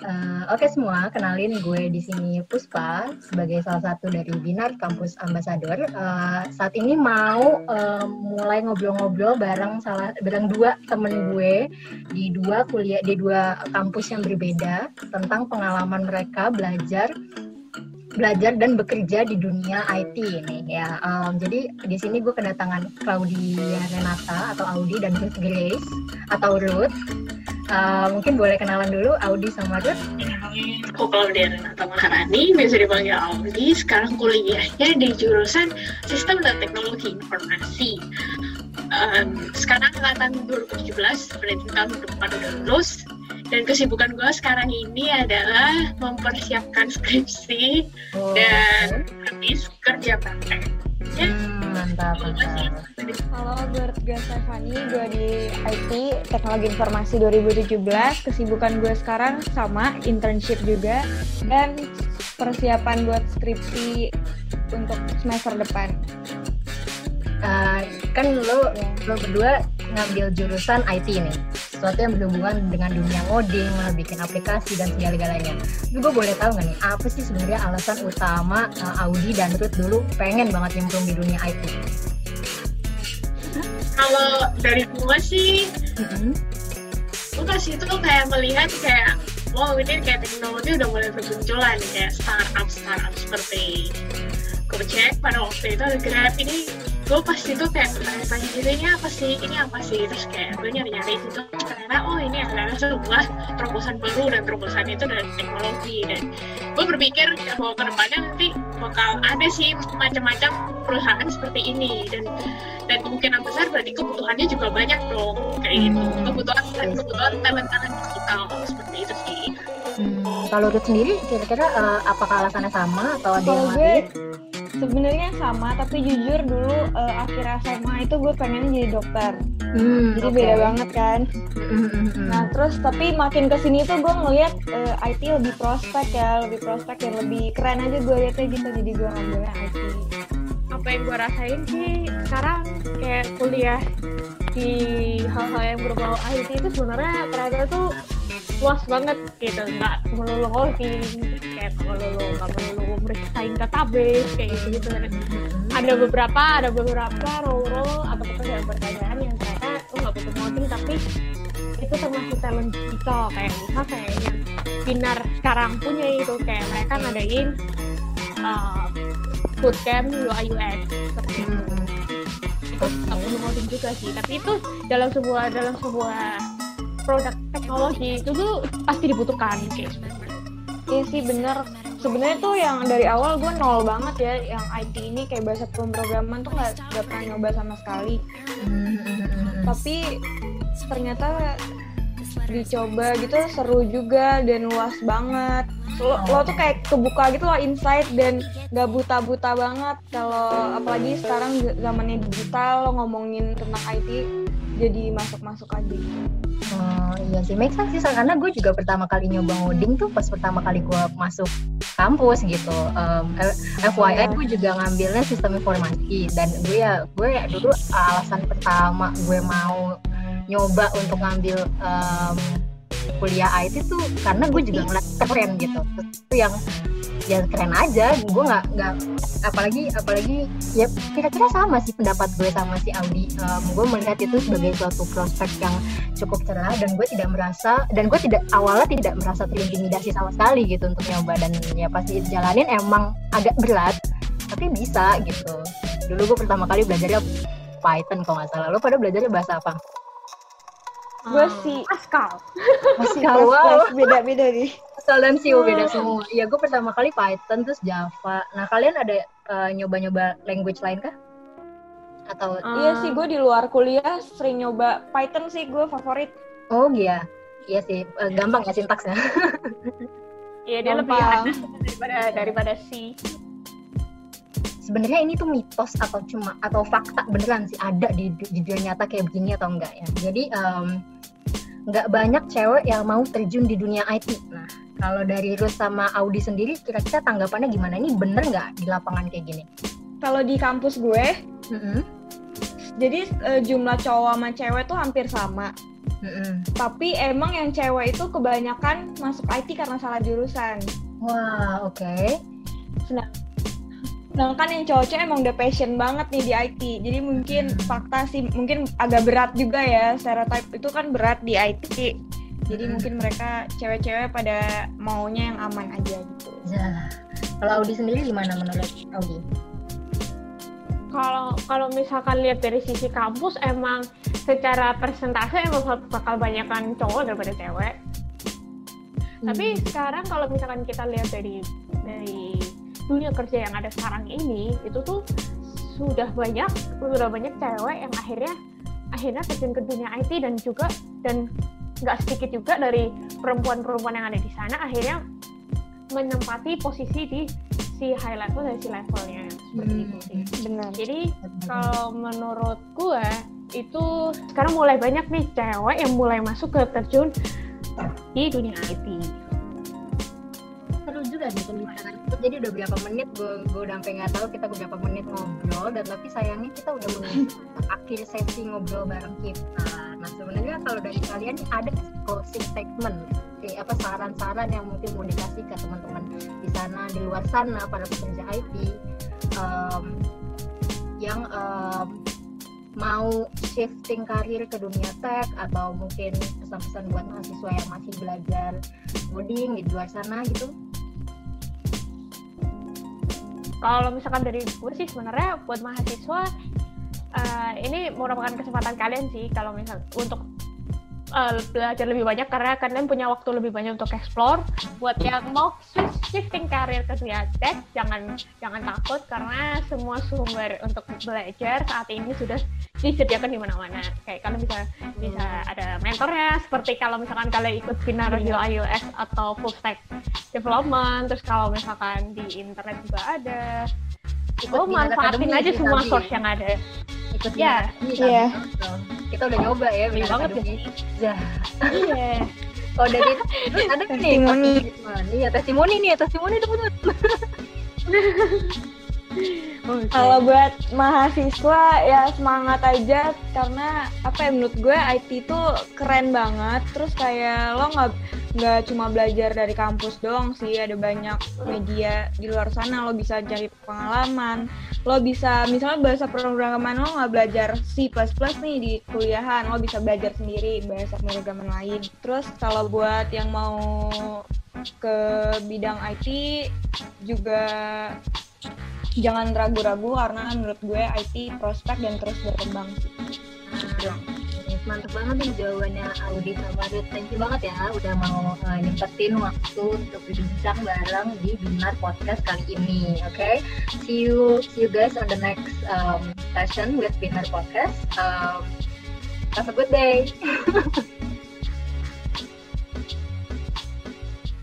Uh, Oke okay, semua, kenalin gue di sini Puspa sebagai salah satu dari Binar Kampus Ambassador. Uh, saat ini mau uh, mulai ngobrol-ngobrol bareng salah bareng dua temen gue di dua kuliah di dua kampus yang berbeda tentang pengalaman mereka belajar belajar dan bekerja di dunia IT ini ya. Um, jadi di sini gue kedatangan Claudia Renata atau Audi dan Ruth Grace atau Ruth Uh, mungkin boleh kenalan dulu Audi sama Ruth. Aku Claudia Renata Maharani, biasa dipanggil Audi. Sekarang kuliahnya di jurusan Sistem dan Teknologi Informasi. Um, sekarang angkatan 2017, berarti tahun depan udah lulus. Dan kesibukan gue sekarang ini adalah mempersiapkan skripsi oh. dan habis kerja praktek. Hmm mantap mantap. Halo gue Rutga Stefani gue di IT Teknologi Informasi 2017 kesibukan gue sekarang sama internship juga. Dan persiapan buat skripsi untuk semester depan. Uh, kan lo yeah. lo berdua ngambil jurusan IT nih sesuatu yang berhubungan dengan dunia coding bikin aplikasi dan segala-galanya gue boleh tahu nggak nih apa sih sebenarnya alasan utama uh, Audi dan Ruth dulu pengen banget nyemplung di dunia IT kalau dari gue sih mm-hmm. gue pas itu kayak melihat kayak wow ini kayak teknologi udah mulai bermunculan kayak startup startup seperti Gojek pada waktu itu Grab ini gue pas itu kayak tanya-tanya gitu ini apa sih? Ini apa sih? Terus kayak gue nyari-nyari itu ternyata oh ini adalah sebuah terobosan baru dan terobosan itu dari teknologi. Dan gue berpikir bahwa ke depannya nanti bakal ada sih macam-macam perusahaan seperti ini. Dan dan kemungkinan besar berarti kebutuhannya juga banyak dong kayak gitu. Kebutuhan kebutuhan talent talent digital seperti itu sih. Hmm, kalau Ruth sendiri kira-kira uh, apakah alasannya sama atau ada yang lain? Sebenarnya sama tapi jujur dulu uh, akhir SMA itu gue pengen jadi dokter. Hmm, jadi okay. beda banget kan? Nah terus tapi makin ke sini tuh gue ngeliat uh, eh, IT lebih prospek ya lebih prospek ya lebih keren aja gue liatnya gitu jadi gue ngambilnya IT apa yang gue rasain sih sekarang kayak kuliah di hal-hal yang berbau IT itu sebenarnya ternyata tuh luas banget gitu nggak melulu coding kayak melulu nggak melulu bersaing database kayak gitu gitu. Ada beberapa ada beberapa role-role atau pekerjaan-pekerjaan yang ternyata lo nggak butuh coding tapi itu termasuk talent digital kayak misal kayak yang Binar sekarang punya itu kayak mereka ngadain uh, bootcamp UI UX seperti itu itu nggak perlu coding juga sih tapi itu dalam sebuah dalam sebuah produk teknologi itu tuh pasti dibutuhkan gitu. Iya sih bener. Sebenarnya tuh yang dari awal gue nol banget ya, yang IT ini kayak bahasa pemrograman tuh nggak nggak pernah nyoba sama sekali. Tapi ternyata dicoba gitu seru juga dan luas banget. Lo, lo tuh kayak kebuka gitu loh insight dan gak buta-buta banget kalau apalagi sekarang zamannya digital lo ngomongin tentang IT jadi masuk-masuk aja. Oh iya sih, make sense sih karena gue juga pertama kali nyoba ngoding tuh pas pertama kali gue masuk kampus gitu. Um, FYI gue juga ngambilnya sistem informasi dan gue ya gue ya dulu alasan pertama gue mau nyoba untuk ngambil um, kuliah IT tuh karena gue juga ngeliat keren gitu. Terus itu yang ya keren aja gue nggak nggak apalagi apalagi ya kira-kira sama sih pendapat gue sama si Audi. Um, gue melihat itu sebagai suatu prospek yang cukup cerah dan gue tidak merasa dan gue tidak awalnya tidak merasa terintimidasi sama sekali gitu untuk nyoba dan ya pasti jalanin emang agak berat tapi bisa gitu. Dulu gue pertama kali belajarnya Python kalau nggak salah. Lo pada belajarnya bahasa apa gue sih Pascal. Pascal wow. beda-beda nih. Pascal dan Sio beda semua. Iya gue pertama kali Python terus Java. Nah kalian ada uh, nyoba-nyoba language lain kah? Atau uh, iya sih gue di luar kuliah sering nyoba Python sih gue favorit. Oh iya. Iya sih. Uh, gampang ya sintaksnya. Iya dia lebih daripada daripada C sebenarnya ini tuh mitos atau cuma atau fakta beneran sih ada di, di dunia nyata kayak begini atau enggak ya jadi nggak um, banyak cewek yang mau terjun di dunia IT nah kalau dari Ruth sama Audi sendiri kira-kira tanggapannya gimana ini bener nggak di lapangan kayak gini kalau di kampus gue mm -hmm. jadi uh, jumlah cowok sama cewek tuh hampir sama Mm-hmm. Tapi emang yang cewek itu kebanyakan masuk IT karena salah jurusan. Wah, oke. Okay. Sedangkan yang cowok-cowok emang udah passion banget nih di IT. Jadi mungkin fakta sih mungkin agak berat juga ya. Stereotype itu kan berat di IT. Jadi hmm. mungkin mereka cewek-cewek pada maunya yang aman aja gitu. Ya. Kalau Audi sendiri gimana menurut Audi? Kalau kalau misalkan lihat dari sisi kampus emang secara persentase emang bakal banyakkan cowok daripada cewek. Hmm. Tapi sekarang kalau misalkan kita lihat dari dari dunia kerja yang ada sekarang ini itu tuh sudah banyak sudah banyak cewek yang akhirnya akhirnya terjun ke dunia IT dan juga dan nggak sedikit juga dari perempuan-perempuan yang ada di sana akhirnya menempati posisi di si high level dan si levelnya seperti hmm. itu sih. Benar. Jadi kalau menurut gue itu sekarang mulai banyak nih cewek yang mulai masuk ke terjun di dunia IT juga nih pembicaraan jadi udah berapa menit gue gue udah sampai nggak tahu kita berapa menit ngobrol dan tapi sayangnya kita udah menuju akhir sesi ngobrol bareng kita. Nah sebenarnya kalau dari kalian ada closing statement? Kayak apa saran-saran yang mungkin mau dikasih ke teman-teman di sana di luar sana para pekerja IT um, yang um, mau shifting karir ke dunia tech atau mungkin pesan-pesan buat mahasiswa yang masih belajar coding di luar sana gitu kalau misalkan dari gue sih sebenarnya buat mahasiswa uh, ini merupakan kesempatan kalian sih kalau misal untuk uh, belajar lebih banyak karena kalian punya waktu lebih banyak untuk explore. Buat yang mau shifting karir ke tech, jangan jangan takut karena semua sumber untuk belajar saat ini sudah disediakan di mana-mana. Kayak kalian bisa bisa ada mentornya, seperti kalau misalkan kalian ikut Binar iOS atau full stack development, terus kalau misalkan di internet juga ada. Itu manfaatin aja semua source yang ada. Ikut ya. iya. Kita udah nyoba ya Beli banget ya. Iya. Oh dari itu ada nih testimoni. iya testimoni nih testimoni itu betul Kalau buat mahasiswa ya semangat aja karena apa ya menurut gue IT itu keren banget. Terus kayak lo nggak nggak cuma belajar dari kampus doang sih ada banyak media di luar sana. Lo bisa cari pengalaman lo bisa misalnya bahasa pemrograman lo nggak belajar C++ nih di kuliahan lo bisa belajar sendiri bahasa pemrograman lain. Terus kalau buat yang mau ke bidang IT juga jangan ragu-ragu karena menurut gue IT prospek dan terus berkembang sih. Mantep banget nih jawabannya Audi sama Ruth thank you banget ya udah mau uh, nyempetin waktu untuk berbincang bareng di Binar Podcast kali ini oke okay? see you see you guys on the next um, session with Binar Podcast um, have a good day